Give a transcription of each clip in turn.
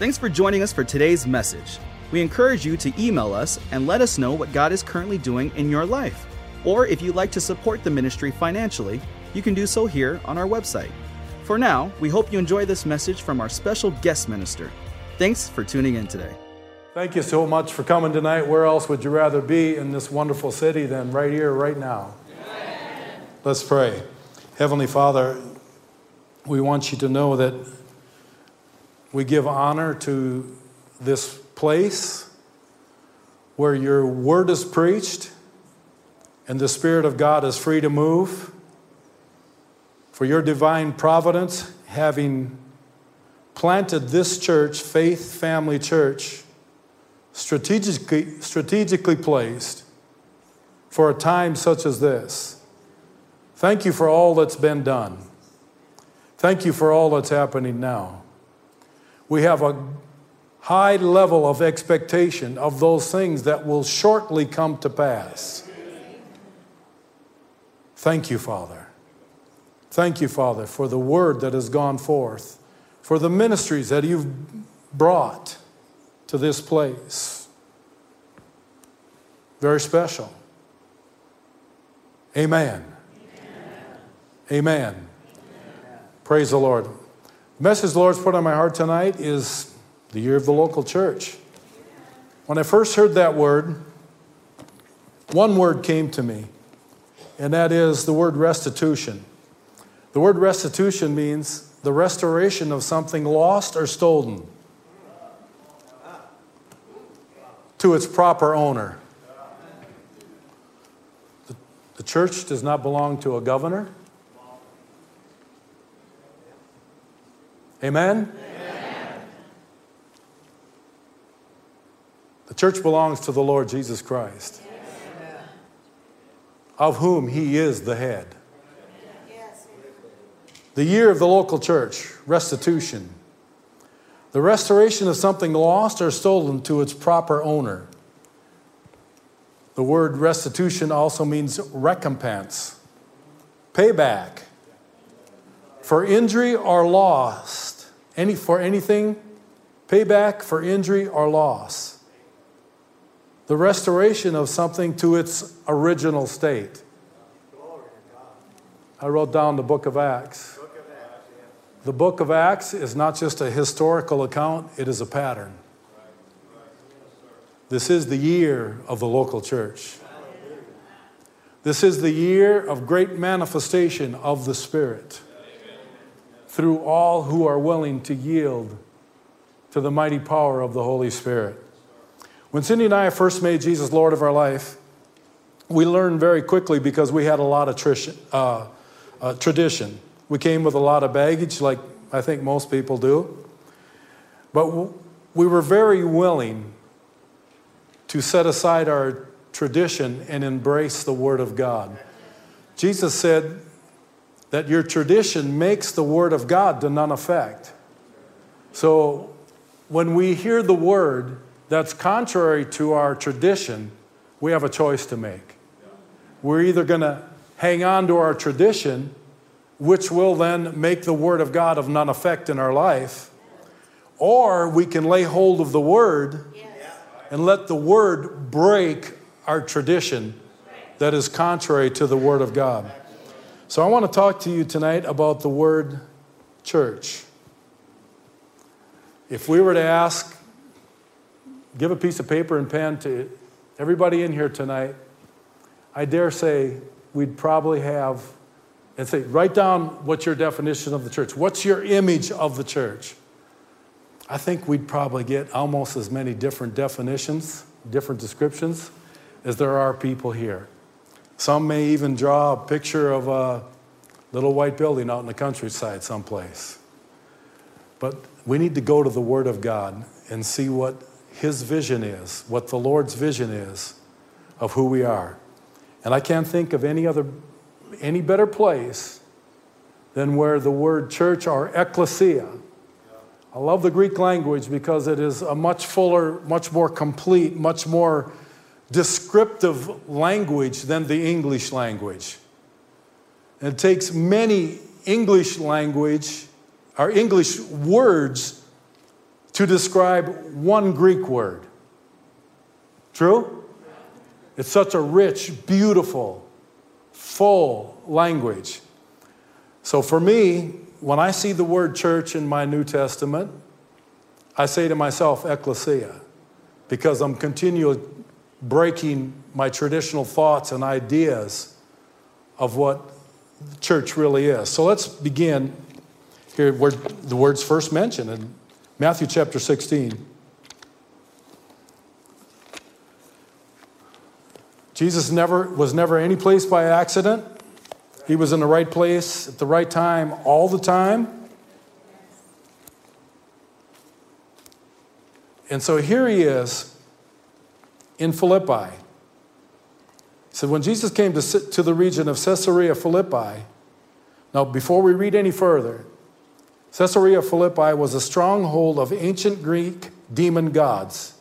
Thanks for joining us for today's message. We encourage you to email us and let us know what God is currently doing in your life. Or if you'd like to support the ministry financially, you can do so here on our website. For now, we hope you enjoy this message from our special guest minister. Thanks for tuning in today. Thank you so much for coming tonight. Where else would you rather be in this wonderful city than right here, right now? Amen. Let's pray. Heavenly Father, we want you to know that we give honor to this place where your word is preached and the Spirit of God is free to move. For your divine providence, having planted this church, Faith Family Church, strategically, strategically placed for a time such as this. Thank you for all that's been done. Thank you for all that's happening now. We have a high level of expectation of those things that will shortly come to pass. Thank you, Father. Thank you, Father, for the word that has gone forth, for the ministries that you've brought to this place. Very special. Amen. Amen. Amen. Praise the Lord. The message the Lord's put on my heart tonight is the year of the local church. When I first heard that word, one word came to me, and that is the word restitution. The word restitution means the restoration of something lost or stolen. to its proper owner. The, the church does not belong to a governor. Amen? Amen? The church belongs to the Lord Jesus Christ, Amen. of whom he is the head. The year of the local church, restitution the restoration of something lost or stolen to its proper owner. The word restitution also means recompense, payback for injury or lost. Any, for anything, payback for injury or loss. The restoration of something to its original state. I wrote down the book of Acts. The book of Acts is not just a historical account, it is a pattern. This is the year of the local church. This is the year of great manifestation of the Spirit through all who are willing to yield to the mighty power of the Holy Spirit. When Cindy and I first made Jesus Lord of our life, we learned very quickly because we had a lot of uh, uh, tradition. We came with a lot of baggage, like I think most people do. But we were very willing to set aside our tradition and embrace the Word of God. Jesus said that your tradition makes the Word of God to none effect. So when we hear the Word that's contrary to our tradition, we have a choice to make. We're either going to hang on to our tradition which will then make the Word of God of none effect in our life. Or we can lay hold of the Word and let the Word break our tradition that is contrary to the Word of God. So I want to talk to you tonight about the word church. If we were to ask, give a piece of paper and pen to everybody in here tonight, I dare say we'd probably have and say, write down what's your definition of the church. What's your image of the church? I think we'd probably get almost as many different definitions, different descriptions, as there are people here. Some may even draw a picture of a little white building out in the countryside someplace. But we need to go to the Word of God and see what His vision is, what the Lord's vision is of who we are. And I can't think of any other any better place than where the word church or ecclesia. I love the Greek language because it is a much fuller, much more complete, much more descriptive language than the English language. it takes many English language or English words to describe one Greek word. True? It's such a rich, beautiful, full language. So for me, when I see the word church in my New Testament, I say to myself, ecclesia, because I'm continually breaking my traditional thoughts and ideas of what church really is. So let's begin here where the word's first mentioned in Matthew chapter 16. Jesus never was never any place by accident. He was in the right place at the right time all the time. And so here he is in Philippi. He said, when Jesus came to, to the region of Caesarea Philippi, now before we read any further, Caesarea Philippi was a stronghold of ancient Greek demon gods.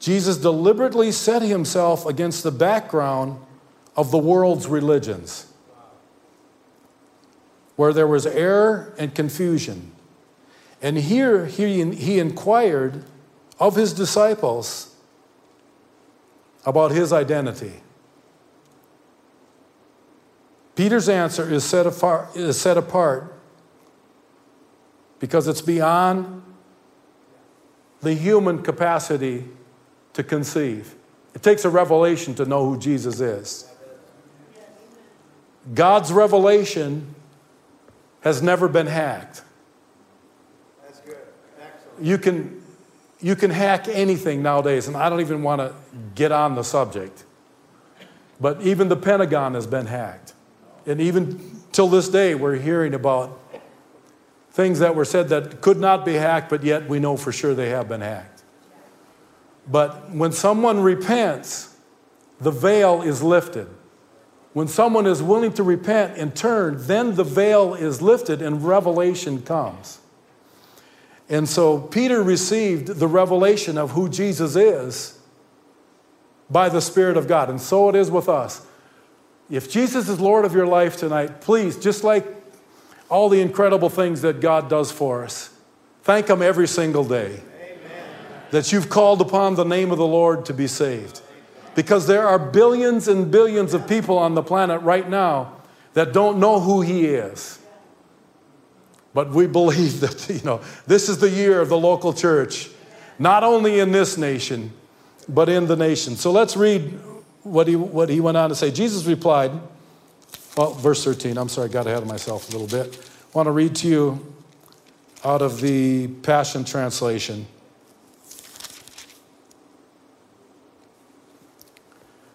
Jesus deliberately set himself against the background of the world's religions, where there was error and confusion. And here he, he inquired of his disciples about his identity. Peter's answer is set, apart, is set apart because it's beyond the human capacity to conceive. It takes a revelation to know who Jesus is. God's revelation has never been hacked. You can, you can hack anything nowadays, and I don't even want to get on the subject. But even the Pentagon has been hacked. And even till this day, we're hearing about things that were said that could not be hacked, but yet we know for sure they have been hacked. But when someone repents, the veil is lifted. When someone is willing to repent and turn, then the veil is lifted and revelation comes. And so Peter received the revelation of who Jesus is by the Spirit of God. And so it is with us. If Jesus is Lord of your life tonight, please, just like all the incredible things that God does for us, thank Him every single day Amen. that you've called upon the name of the Lord to be saved. Because there are billions and billions of people on the planet right now that don't know who He is. But we believe that, you know, this is the year of the local church, not only in this nation, but in the nation. So let's read what he, what he went on to say. Jesus replied, well, verse 13, I'm sorry, I got ahead of myself a little bit. I want to read to you out of the Passion Translation.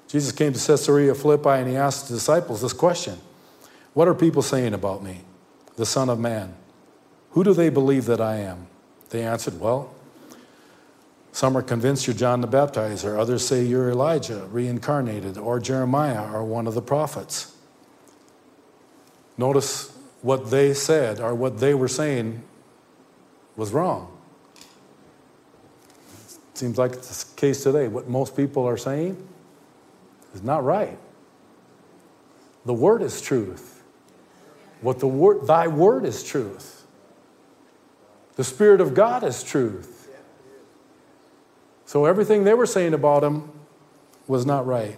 Jesus came to Caesarea Philippi and he asked the disciples this question What are people saying about me, the Son of Man? Who do they believe that I am? They answered, Well, some are convinced you're John the Baptizer, others say you're Elijah, reincarnated, or Jeremiah, or one of the prophets. Notice what they said, or what they were saying, was wrong. Seems like it's the case today. What most people are saying is not right. The word is truth. What the word, thy word is truth. The Spirit of God is truth. So everything they were saying about him was not right.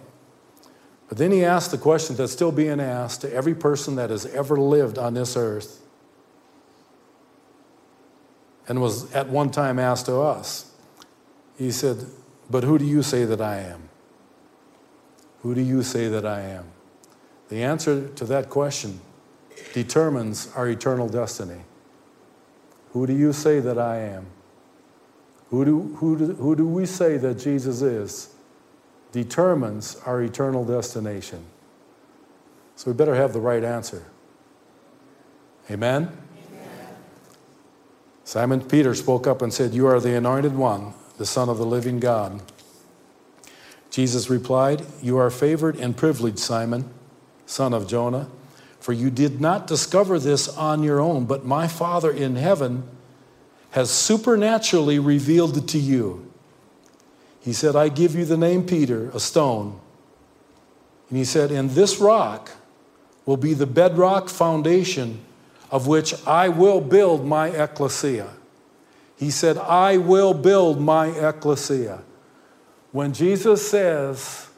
But then he asked the question that's still being asked to every person that has ever lived on this earth and was at one time asked to us. He said, But who do you say that I am? Who do you say that I am? The answer to that question determines our eternal destiny. Who do you say that I am? Who do, who do, who do we say that Jesus is? Determines our eternal destination. So we better have the right answer. Amen? Amen? Simon Peter spoke up and said, You are the anointed one, the Son of the living God. Jesus replied, You are favored and privileged, Simon, son of Jonah, for you did not discover this on your own, but my Father in heaven has supernaturally revealed it to you. He said, I give you the name Peter, a stone. And he said, And this rock will be the bedrock foundation of which I will build my ecclesia. He said, I will build my ecclesia. When Jesus says,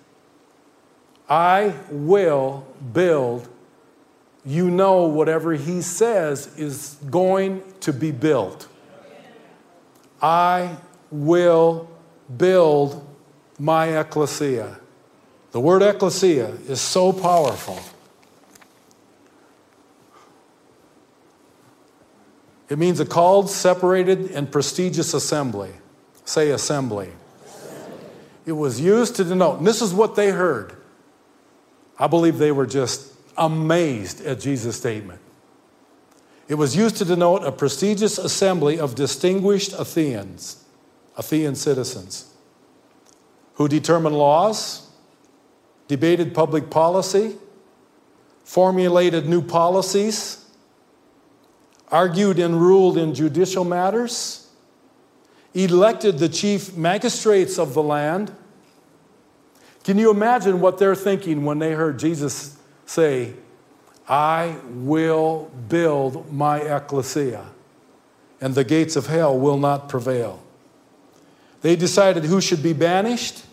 I will build, you know whatever he says is going to be built. I will build my ecclesia. The word ecclesia is so powerful. It means a called, separated, and prestigious assembly. Say assembly. assembly. It was used to denote, and this is what they heard. I believe they were just amazed at Jesus' statement. It was used to denote a prestigious assembly of distinguished Athenians, Athenian citizens, who determined laws, debated public policy, formulated new policies, argued and ruled in judicial matters, elected the chief magistrates of the land. Can you imagine what they're thinking when they heard Jesus say, I will build my ecclesia, and the gates of hell will not prevail? They decided who should be banished.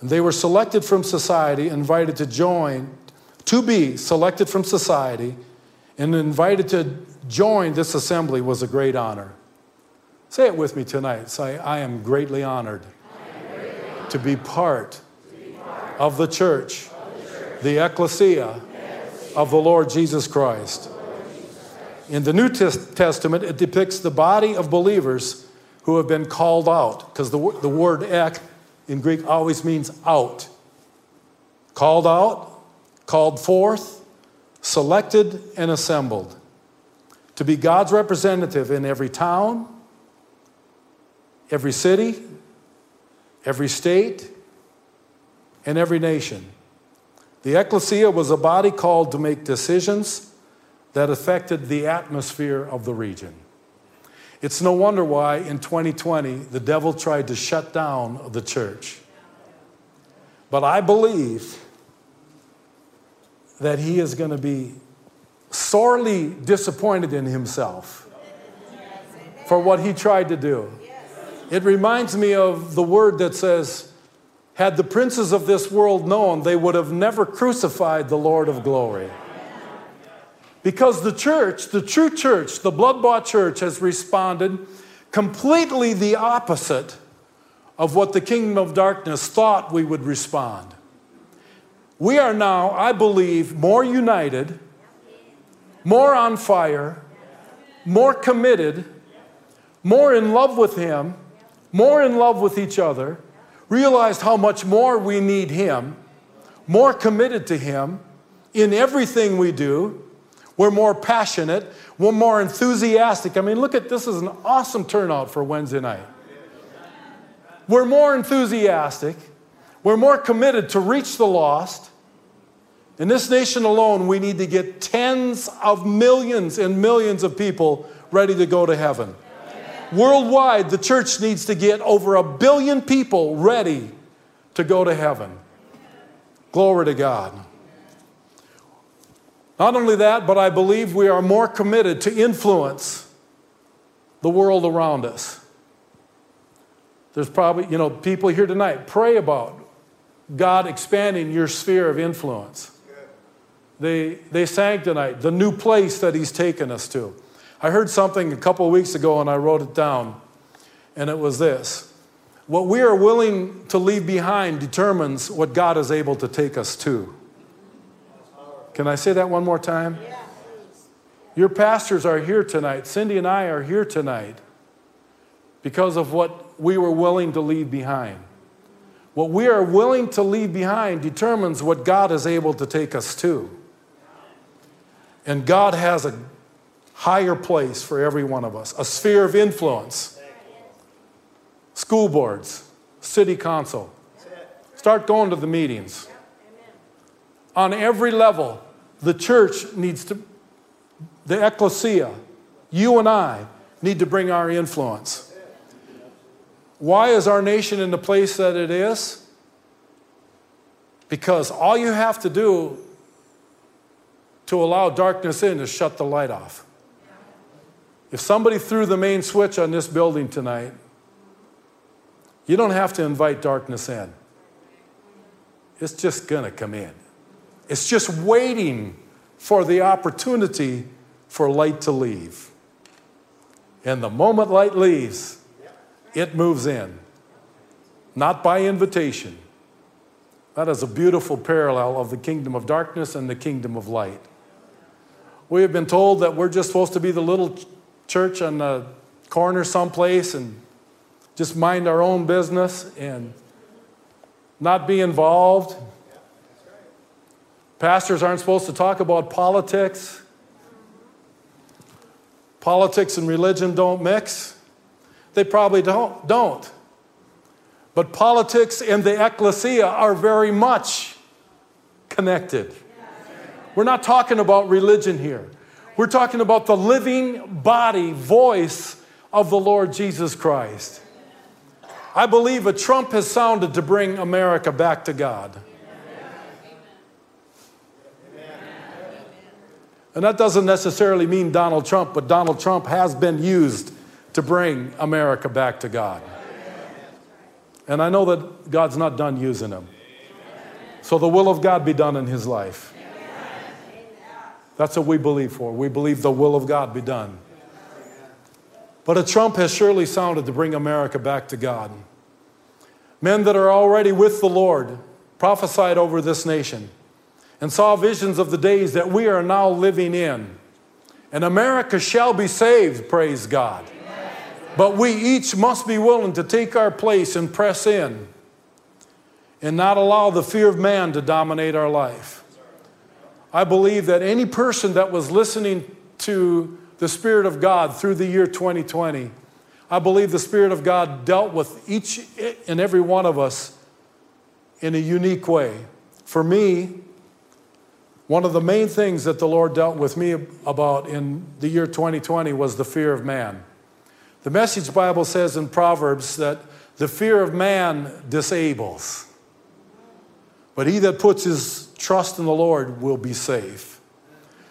And they were selected from society, invited to join, to be selected from society and invited to join this assembly was a great honor. Say it with me tonight. Say, I am greatly honored, am greatly honored to, be part, to be part of the church, the, ecclesia, of the Lord Jesus Christ. In the New Testament, it depicts the body of believers who have been called out, because the, the word ek in Greek always means out. Called out, called forth, selected and assembled to be God's representative in every town, every city, every state, and every nation. The ecclesia was a body called to make decisions that affected the atmosphere of the region. It's no wonder why in 2020 the devil tried to shut down the church. But I believe that he is going to be sorely disappointed in himself for what he tried to do. It reminds me of the word that says, Had the princes of this world known, they would have never crucified the Lord of glory. Because the church, the true church, the blood bought church, has responded completely the opposite of what the kingdom of darkness thought we would respond. We are now, I believe, more united, more on fire, more committed, more in love with Him, more in love with each other, realized how much more we need Him, more committed to Him in everything we do. We're more passionate, we're more enthusiastic. I mean, look at this is an awesome turnout for Wednesday night. We're more enthusiastic, we're more committed to reach the lost. In this nation alone, we need to get tens of millions and millions of people ready to go to heaven. Worldwide, the church needs to get over a billion people ready to go to heaven. Glory to God. Not only that, but I believe we are more committed to influence the world around us. There's probably, you know, people here tonight, pray about God expanding your sphere of influence. They, they sang tonight, the new place that He's taken us to. I heard something a couple of weeks ago and I wrote it down, and it was this What we are willing to leave behind determines what God is able to take us to. Can I say that one more time? Your pastors are here tonight. Cindy and I are here tonight because of what we were willing to leave behind. What we are willing to leave behind determines what God is able to take us to. And God has a higher place for every one of us, a sphere of influence. School boards, city council. Start going to the meetings. On every level, the church needs to, the ecclesia, you and I, need to bring our influence. Why is our nation in the place that it is? Because all you have to do to allow darkness in is shut the light off. If somebody threw the main switch on this building tonight, you don't have to invite darkness in. It's just going to come in. It's just waiting for the opportunity for light to leave. And the moment light leaves, it moves in, not by invitation. That is a beautiful parallel of the kingdom of darkness and the kingdom of light. We have been told that we're just supposed to be the little church on the corner someplace and just mind our own business and not be involved. Pastors aren't supposed to talk about politics. Politics and religion don't mix. They probably don't. don't. But politics and the ecclesia are very much connected. We're not talking about religion here. We're talking about the living body, voice of the Lord Jesus Christ. I believe a trump has sounded to bring America back to God. And that doesn't necessarily mean Donald Trump, but Donald Trump has been used to bring America back to God. And I know that God's not done using him. So the will of God be done in his life. That's what we believe for. We believe the will of God be done. But a trump has surely sounded to bring America back to God. Men that are already with the Lord prophesied over this nation and saw visions of the days that we are now living in. And America shall be saved, praise God. But we each must be willing to take our place and press in and not allow the fear of man to dominate our life. I believe that any person that was listening to the Spirit of God through the year 2020, I believe the Spirit of God dealt with each and every one of us in a unique way. For me, one of the main things that the Lord dealt with me about in the year 2020 was the fear of man. The Message Bible says in Proverbs that the fear of man disables, but he that puts his trust in the Lord will be safe.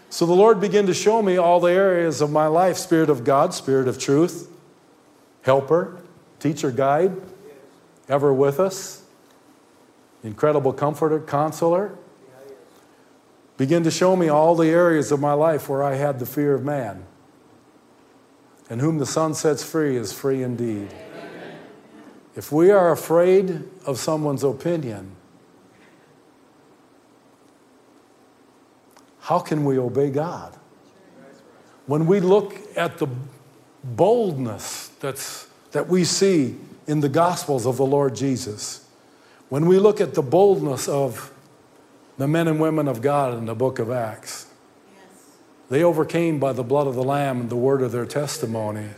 So the Lord began to show me all the areas of my life Spirit of God, Spirit of truth, helper, teacher, guide, ever with us, incredible comforter, consoler. Begin to show me all the areas of my life where I had the fear of man. And whom the Son sets free is free indeed. If we are afraid of someone's opinion, how can we obey God? When we look at the boldness that's, that we see in the Gospels of the Lord Jesus, when we look at the boldness of the men and women of God in the book of Acts, they overcame by the blood of the Lamb and the word of their testimony.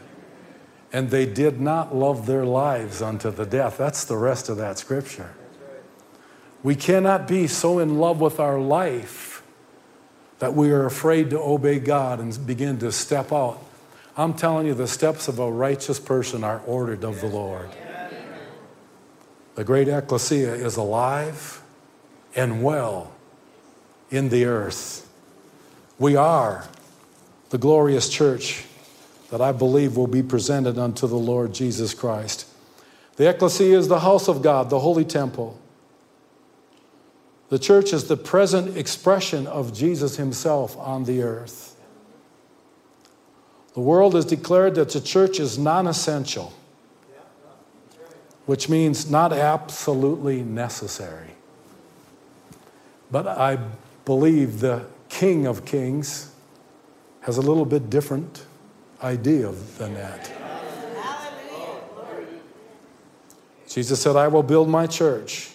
And they did not love their lives unto the death. That's the rest of that scripture. We cannot be so in love with our life that we are afraid to obey God and begin to step out. I'm telling you, the steps of a righteous person are ordered of the Lord. The great ecclesia is alive and well in the earth. We are the glorious church that I believe will be presented unto the Lord Jesus Christ. The ecclesia is the house of God, the holy temple. The church is the present expression of Jesus himself on the earth. The world has declared that the church is non essential, which means not absolutely necessary. But I believe the King of Kings has a little bit different idea than that. Jesus said, I will build my church.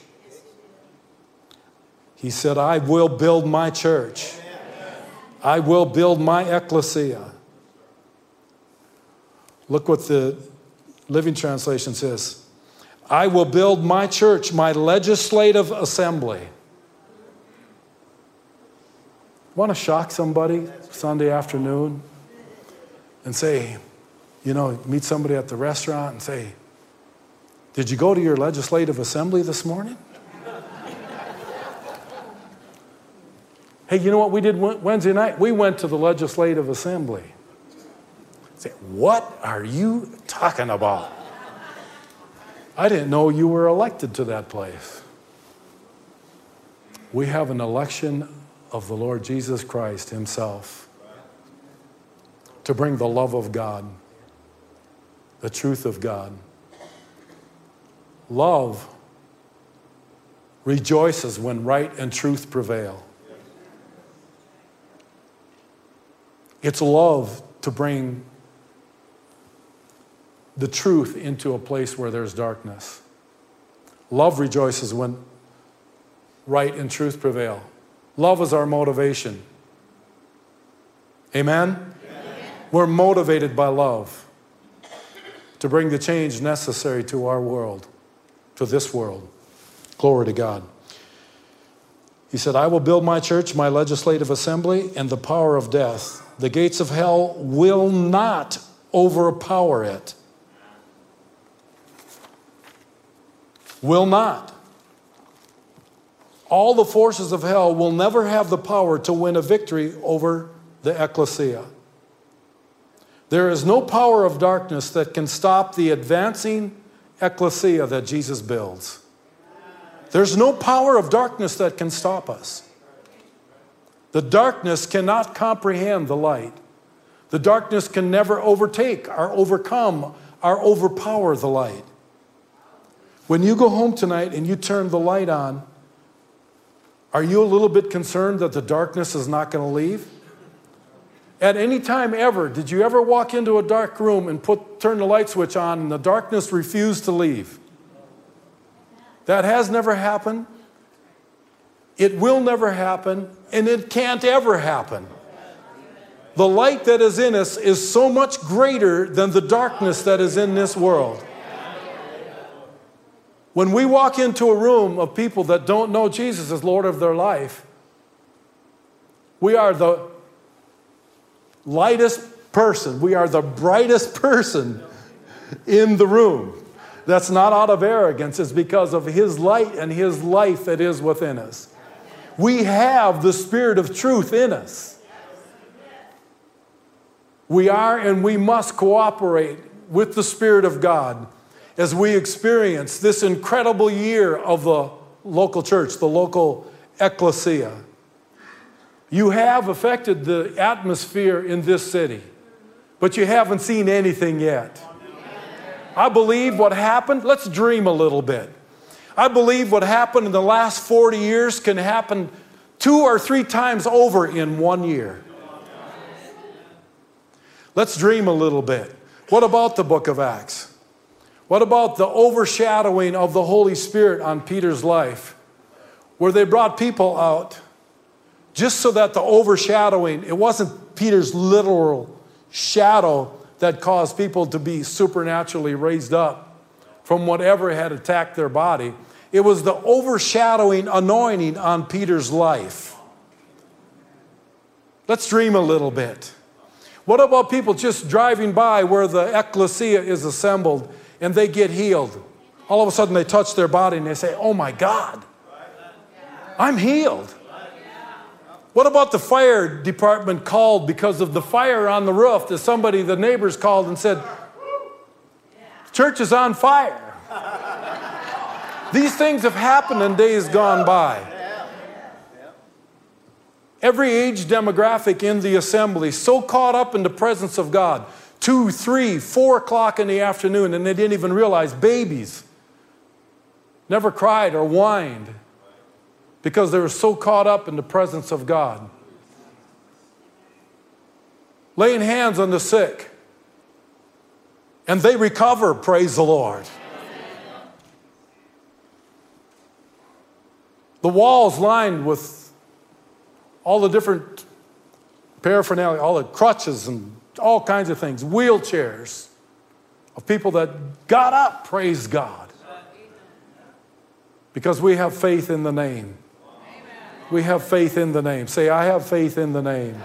He said, I will build my church. I will build my ecclesia. Look what the Living Translation says I will build my church, my legislative assembly. Want to shock somebody Sunday afternoon and say, you know, meet somebody at the restaurant and say, Did you go to your legislative assembly this morning? Hey, you know what we did Wednesday night? We went to the Legislative Assembly. Say, what are you talking about? I didn't know you were elected to that place. We have an election of the Lord Jesus Christ Himself to bring the love of God, the truth of God. Love rejoices when right and truth prevail. It's love to bring the truth into a place where there's darkness. Love rejoices when right and truth prevail. Love is our motivation. Amen? Amen? We're motivated by love to bring the change necessary to our world, to this world. Glory to God. He said, I will build my church, my legislative assembly, and the power of death. The gates of hell will not overpower it. Will not. All the forces of hell will never have the power to win a victory over the ecclesia. There is no power of darkness that can stop the advancing ecclesia that Jesus builds. There's no power of darkness that can stop us. The darkness cannot comprehend the light. The darkness can never overtake or overcome or overpower the light. When you go home tonight and you turn the light on, are you a little bit concerned that the darkness is not going to leave? At any time ever, did you ever walk into a dark room and put, turn the light switch on and the darkness refused to leave? That has never happened. It will never happen, and it can't ever happen. The light that is in us is so much greater than the darkness that is in this world. When we walk into a room of people that don't know Jesus as Lord of their life, we are the lightest person, we are the brightest person in the room. That's not out of arrogance, it's because of His light and His life that is within us. We have the Spirit of truth in us. We are and we must cooperate with the Spirit of God as we experience this incredible year of the local church, the local ecclesia. You have affected the atmosphere in this city, but you haven't seen anything yet. I believe what happened, let's dream a little bit. I believe what happened in the last 40 years can happen two or three times over in one year. Let's dream a little bit. What about the book of Acts? What about the overshadowing of the Holy Spirit on Peter's life, where they brought people out just so that the overshadowing, it wasn't Peter's literal shadow that caused people to be supernaturally raised up from whatever had attacked their body. It was the overshadowing anointing on Peter's life. Let's dream a little bit. What about people just driving by where the ecclesia is assembled and they get healed. All of a sudden, they touch their body and they say, Oh my God, I'm healed. What about the fire department called because of the fire on the roof that somebody, the neighbors called and said, Church is on fire. These things have happened in days gone by. Every age demographic in the assembly so caught up in the presence of God two, three, four o'clock in the afternoon, and they didn't even realize babies never cried or whined because they were so caught up in the presence of God. Laying hands on the sick, and they recover, praise the Lord. The walls lined with all the different paraphernalia, all the crutches and all kinds of things, wheelchairs of people that got up, praise God. Because we have faith in the name. We have faith in the name. Say, I have faith in the name.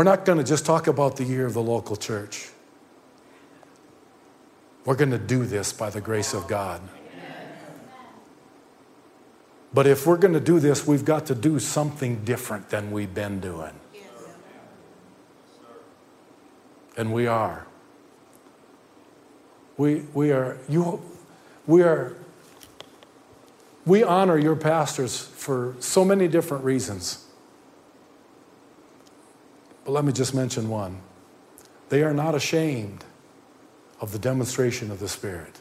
We're not going to just talk about the year of the local church. We're going to do this by the grace of God. But if we're going to do this, we've got to do something different than we've been doing. And we are. We, we are, you, we are, we honor your pastors for so many different reasons. But let me just mention one. They are not ashamed of the demonstration of the Spirit.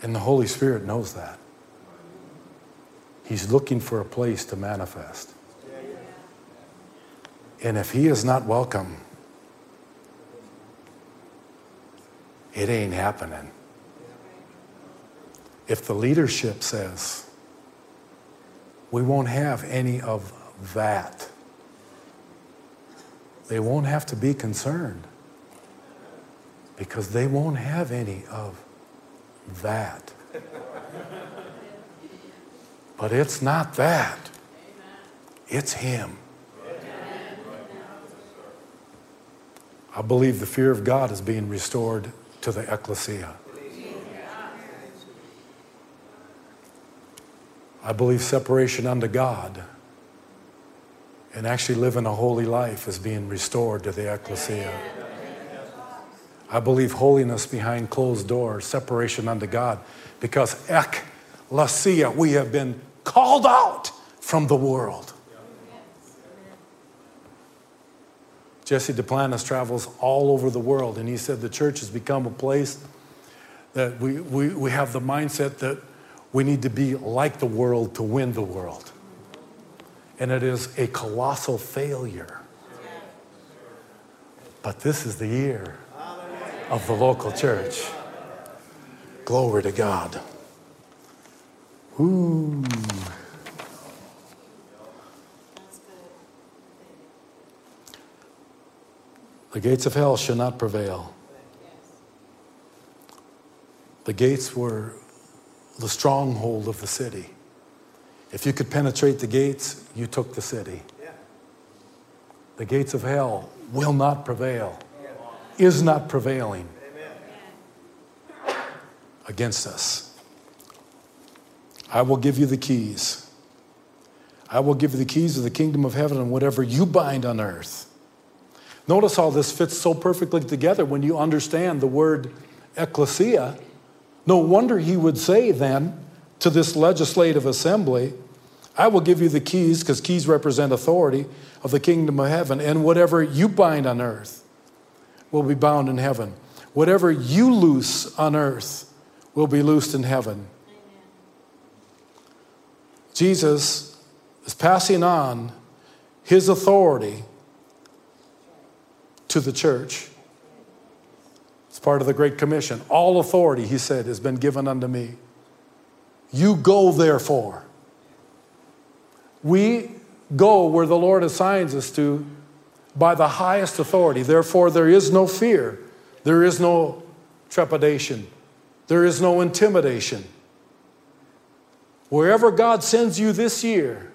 And the Holy Spirit knows that. He's looking for a place to manifest. And if He is not welcome, it ain't happening. If the leadership says, we won't have any of that, they won't have to be concerned because they won't have any of that. But it's not that, it's Him. I believe the fear of God is being restored to the ecclesia. I believe separation unto God and actually living a holy life is being restored to the ecclesia. I believe holiness behind closed doors, separation unto God, because ecclesia, we have been called out from the world. Jesse Duplantis travels all over the world, and he said the church has become a place that we, we, we have the mindset that we need to be like the world to win the world. And it is a colossal failure. But this is the year of the local church. Glory to God. Ooh. The gates of hell shall not prevail. The gates were the stronghold of the city. If you could penetrate the gates, you took the city. The gates of hell will not prevail is not prevailing against us. I will give you the keys. I will give you the keys of the kingdom of heaven, and whatever you bind on earth. Notice how this fits so perfectly together when you understand the word ecclesia. No wonder he would say then to this legislative assembly, I will give you the keys, because keys represent authority of the kingdom of heaven, and whatever you bind on earth will be bound in heaven. Whatever you loose on earth will be loosed in heaven. Jesus is passing on his authority to the church. It's part of the Great Commission. All authority, he said, has been given unto me. You go, therefore. We go where the Lord assigns us to by the highest authority. Therefore, there is no fear, there is no trepidation, there is no intimidation. Wherever God sends you this year,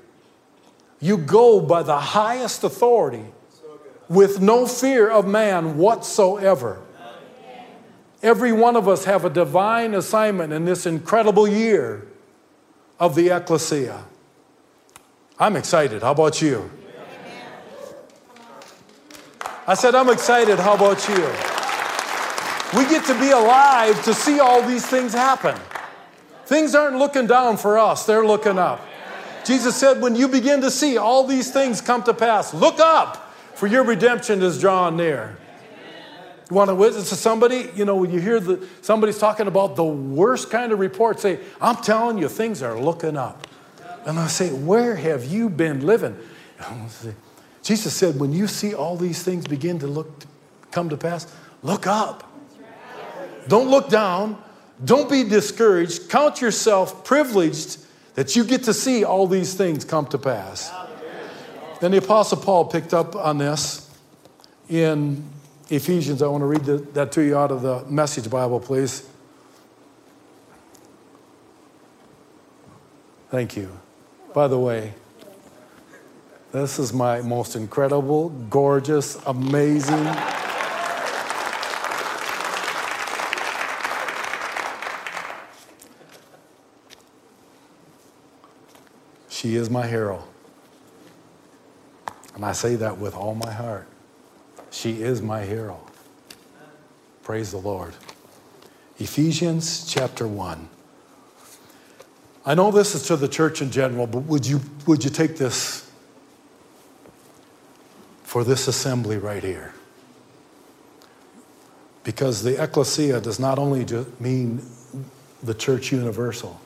you go by the highest authority with no fear of man whatsoever. Every one of us have a divine assignment in this incredible year of the ecclesia. I'm excited. How about you? I said, I'm excited. How about you? We get to be alive to see all these things happen. Things aren't looking down for us, they're looking up. Jesus said, when you begin to see all these things come to pass, look up, for your redemption is drawn near. Want to witness to somebody? You know, when you hear the, somebody's talking about the worst kind of report, say, I'm telling you, things are looking up. And I say, Where have you been living? Jesus said, when you see all these things begin to look come to pass, look up. Don't look down. Don't be discouraged. Count yourself privileged that you get to see all these things come to pass. Then the Apostle Paul picked up on this in Ephesians, I want to read the, that to you out of the Message Bible, please. Thank you. By the way, this is my most incredible, gorgeous, amazing. she is my hero. And I say that with all my heart. She is my hero. Praise the Lord. Ephesians chapter 1. I know this is to the church in general, but would you, would you take this for this assembly right here? Because the ecclesia does not only mean the church universal,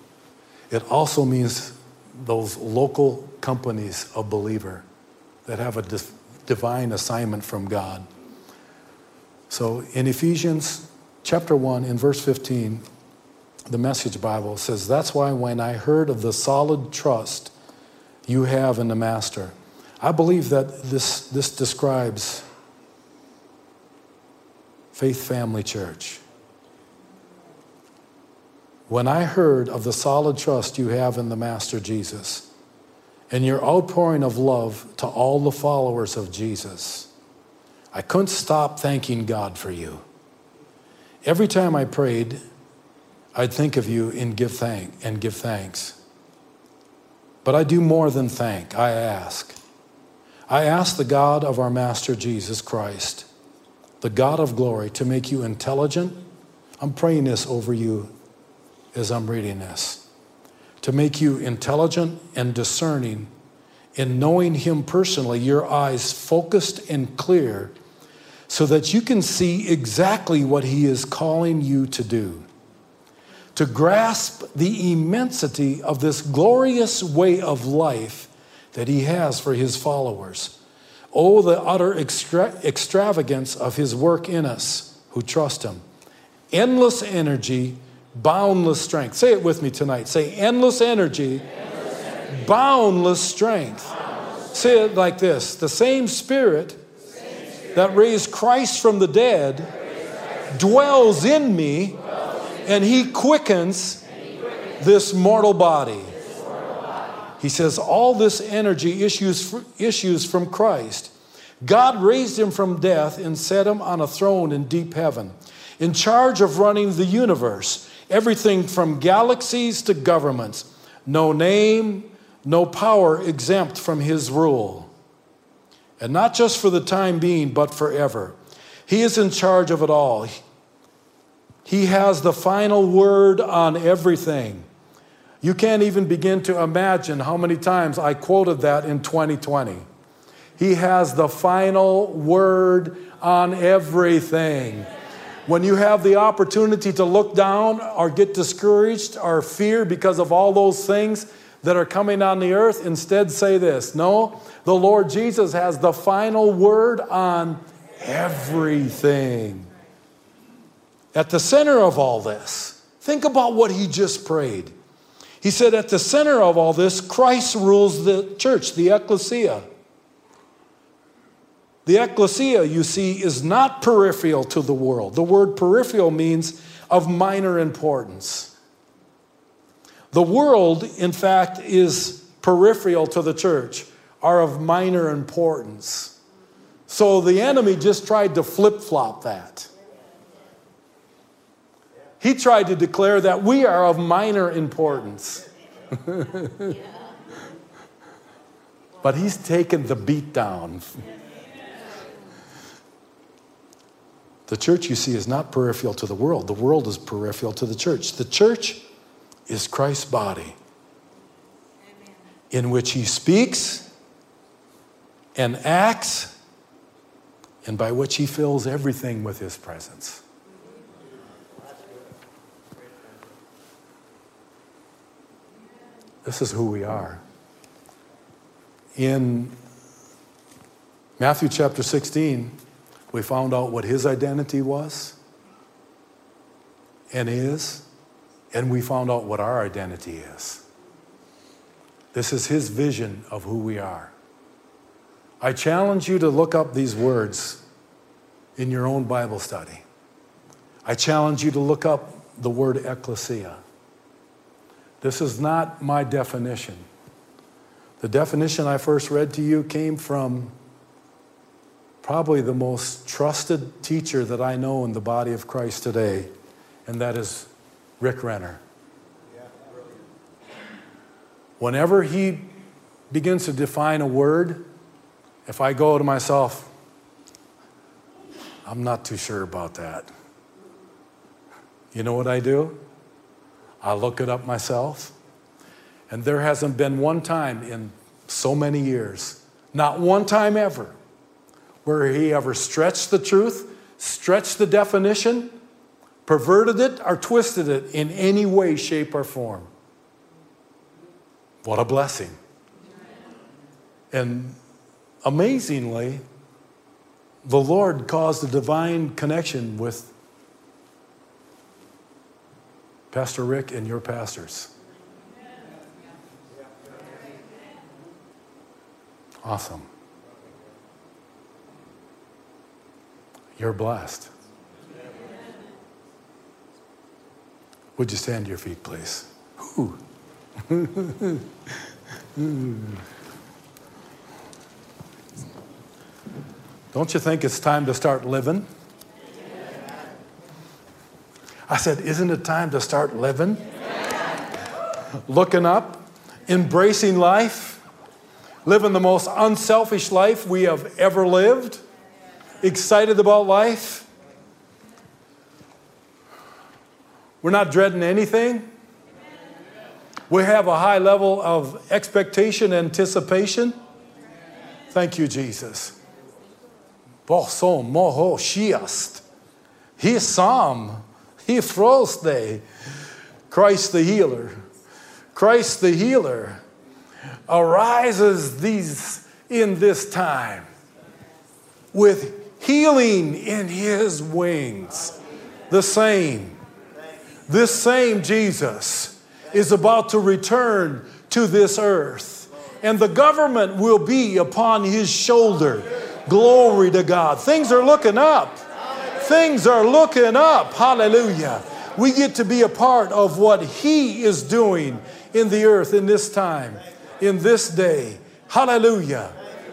it also means those local companies of believer that have a divine assignment from God. So in Ephesians chapter 1, in verse 15, the Message Bible says, That's why when I heard of the solid trust you have in the Master, I believe that this, this describes Faith Family Church. When I heard of the solid trust you have in the Master Jesus and your outpouring of love to all the followers of Jesus, I couldn't stop thanking God for you. Every time I prayed, I'd think of you and give thank and give thanks. But I do more than thank, I ask. I ask the God of our Master Jesus Christ, the God of glory, to make you intelligent. I'm praying this over you as I'm reading this. To make you intelligent and discerning in knowing Him personally, your eyes focused and clear, so that you can see exactly what He is calling you to do to grasp the immensity of this glorious way of life that he has for his followers. Oh, the utter extra- extravagance of his work in us who trust him. Endless energy, boundless strength. Say it with me tonight. Say, endless energy, endless energy. boundless strength. Boundless Say it like this The same spirit, same spirit that raised Christ from the dead dwells in me and he quickens this mortal body. He says all this energy issues, issues from Christ. God raised him from death and set him on a throne in deep heaven, in charge of running the universe, everything from galaxies to governments. No name, no power exempt from his rule. And not just for the time being, but forever. He is in charge of it all. He has the final word on everything. You can't even begin to imagine how many times I quoted that in 2020. He has the final word on everything. When you have the opportunity to look down or get discouraged or fear because of all those things that are coming on the earth, instead say this No, the Lord Jesus has the final word on everything. At the center of all this, think about what he just prayed. He said, At the center of all this, Christ rules the church, the ecclesia. The ecclesia, you see, is not peripheral to the world. The word peripheral means of minor importance. The world, in fact, is peripheral to the church, are of minor importance. So the enemy just tried to flip flop that. He tried to declare that we are of minor importance. but he's taken the beat down. The church, you see, is not peripheral to the world. The world is peripheral to the church. The church is Christ's body, in which he speaks and acts, and by which he fills everything with his presence. This is who we are. In Matthew chapter 16, we found out what his identity was and is, and we found out what our identity is. This is his vision of who we are. I challenge you to look up these words in your own Bible study. I challenge you to look up the word ecclesia. This is not my definition. The definition I first read to you came from probably the most trusted teacher that I know in the body of Christ today, and that is Rick Renner. Whenever he begins to define a word, if I go to myself, I'm not too sure about that. You know what I do? I look it up myself. And there hasn't been one time in so many years, not one time ever, where he ever stretched the truth, stretched the definition, perverted it, or twisted it in any way, shape, or form. What a blessing. And amazingly, the Lord caused a divine connection with Pastor Rick and your pastors. Awesome. You're blessed. Would you stand to your feet, please? Don't you think it's time to start living? I said, Isn't it time to start living? Looking up, embracing life, living the most unselfish life we have ever lived, excited about life. We're not dreading anything. We have a high level of expectation, anticipation. Thank you, Jesus. Bosom moho shiast. He psalm. He day. Christ the healer. Christ the healer arises these in this time with healing in his wings. The same. This same Jesus is about to return to this earth, and the government will be upon his shoulder. Glory to God. Things are looking up. Things are looking up. Hallelujah. We get to be a part of what He is doing in the earth in this time, in this day. Hallelujah.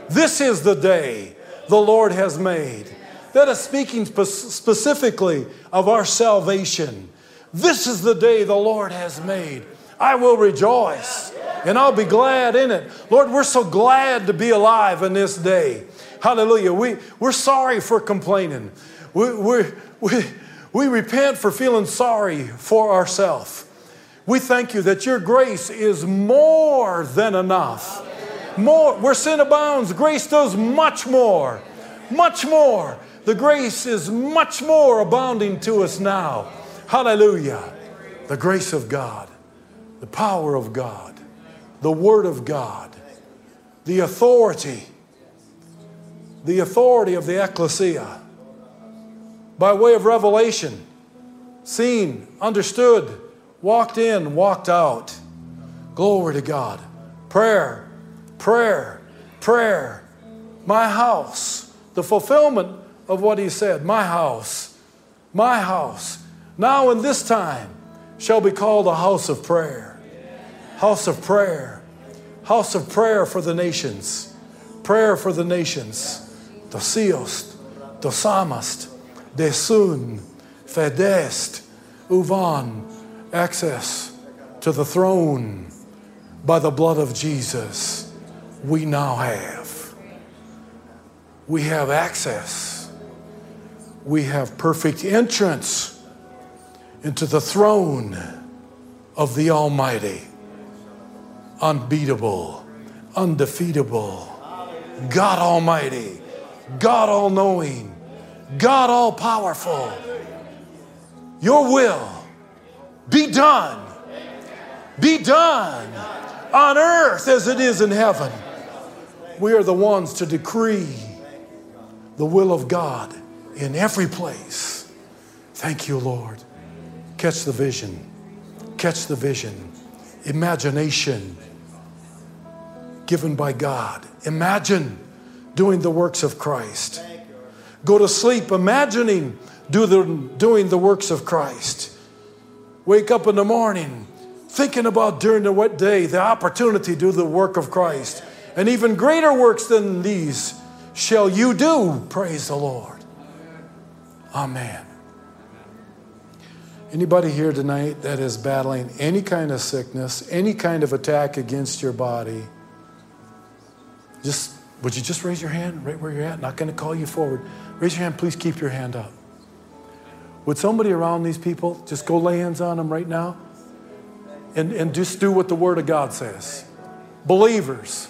This is the day the Lord has made. That is speaking specifically of our salvation. This is the day the Lord has made. I will rejoice and I'll be glad in it. Lord, we're so glad to be alive in this day. Hallelujah. We, we're sorry for complaining. We, we, we, we repent for feeling sorry for ourselves. We thank you that your grace is more than enough. More, where sin abounds, grace does much more. Much more. The grace is much more abounding to us now. Hallelujah. The grace of God, the power of God, the Word of God, the authority, the authority of the ecclesia by way of revelation, seen, understood, walked in, walked out. Glory to God. Prayer, prayer, prayer. My house, the fulfillment of what he said. My house, my house, now in this time shall be called a house of prayer. House of prayer. House of prayer for the nations. Prayer for the nations. The seost, the psalmist, desun, fedest, uvan, access to the throne by the blood of Jesus, we now have. We have access. We have perfect entrance into the throne of the Almighty, unbeatable, undefeatable, God Almighty, God All Knowing God all powerful, your will be done. Be done on earth as it is in heaven. We are the ones to decree the will of God in every place. Thank you, Lord. Catch the vision. Catch the vision. Imagination given by God. Imagine doing the works of Christ go to sleep imagining do the, doing the works of Christ. Wake up in the morning thinking about during the wet day the opportunity to do the work of Christ. And even greater works than these shall you do, praise the Lord. Amen. Anybody here tonight that is battling any kind of sickness, any kind of attack against your body, Just would you just raise your hand right where you're at? Not going to call you forward. Raise your hand, please keep your hand up. Would somebody around these people just go lay hands on them right now? And, and just do what the Word of God says. Believers,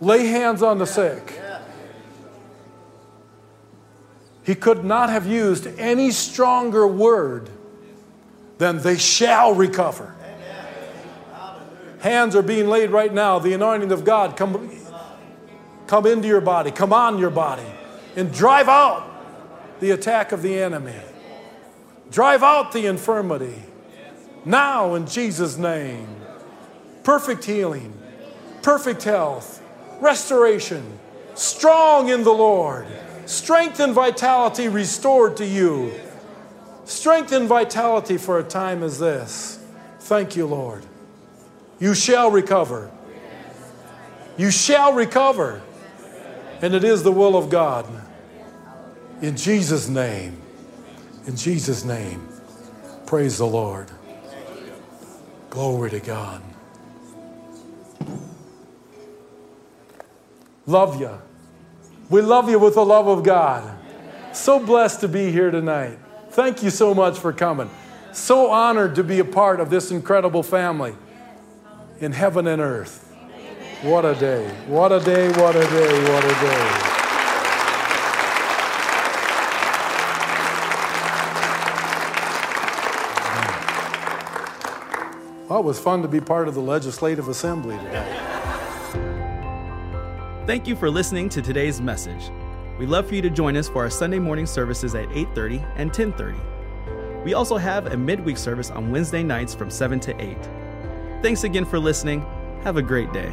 lay hands on the sick. He could not have used any stronger word than they shall recover. Hands are being laid right now. The anointing of God come, come into your body, come on your body, and drive out the attack of the enemy. Drive out the infirmity. Now, in Jesus' name. Perfect healing, perfect health, restoration, strong in the Lord, strength and vitality restored to you. Strength and vitality for a time as this. Thank you, Lord. You shall recover. You shall recover. And it is the will of God. In Jesus' name. In Jesus' name. Praise the Lord. Glory to God. Love you. We love you with the love of God. So blessed to be here tonight. Thank you so much for coming. So honored to be a part of this incredible family in heaven and earth. What a day. What a day, what a day, what a day. Well, it was fun to be part of the Legislative Assembly today. Thank you for listening to today's message. We'd love for you to join us for our Sunday morning services at 8:30 and 10:30. We also have a midweek service on Wednesday nights from 7 to 8. Thanks again for listening. Have a great day.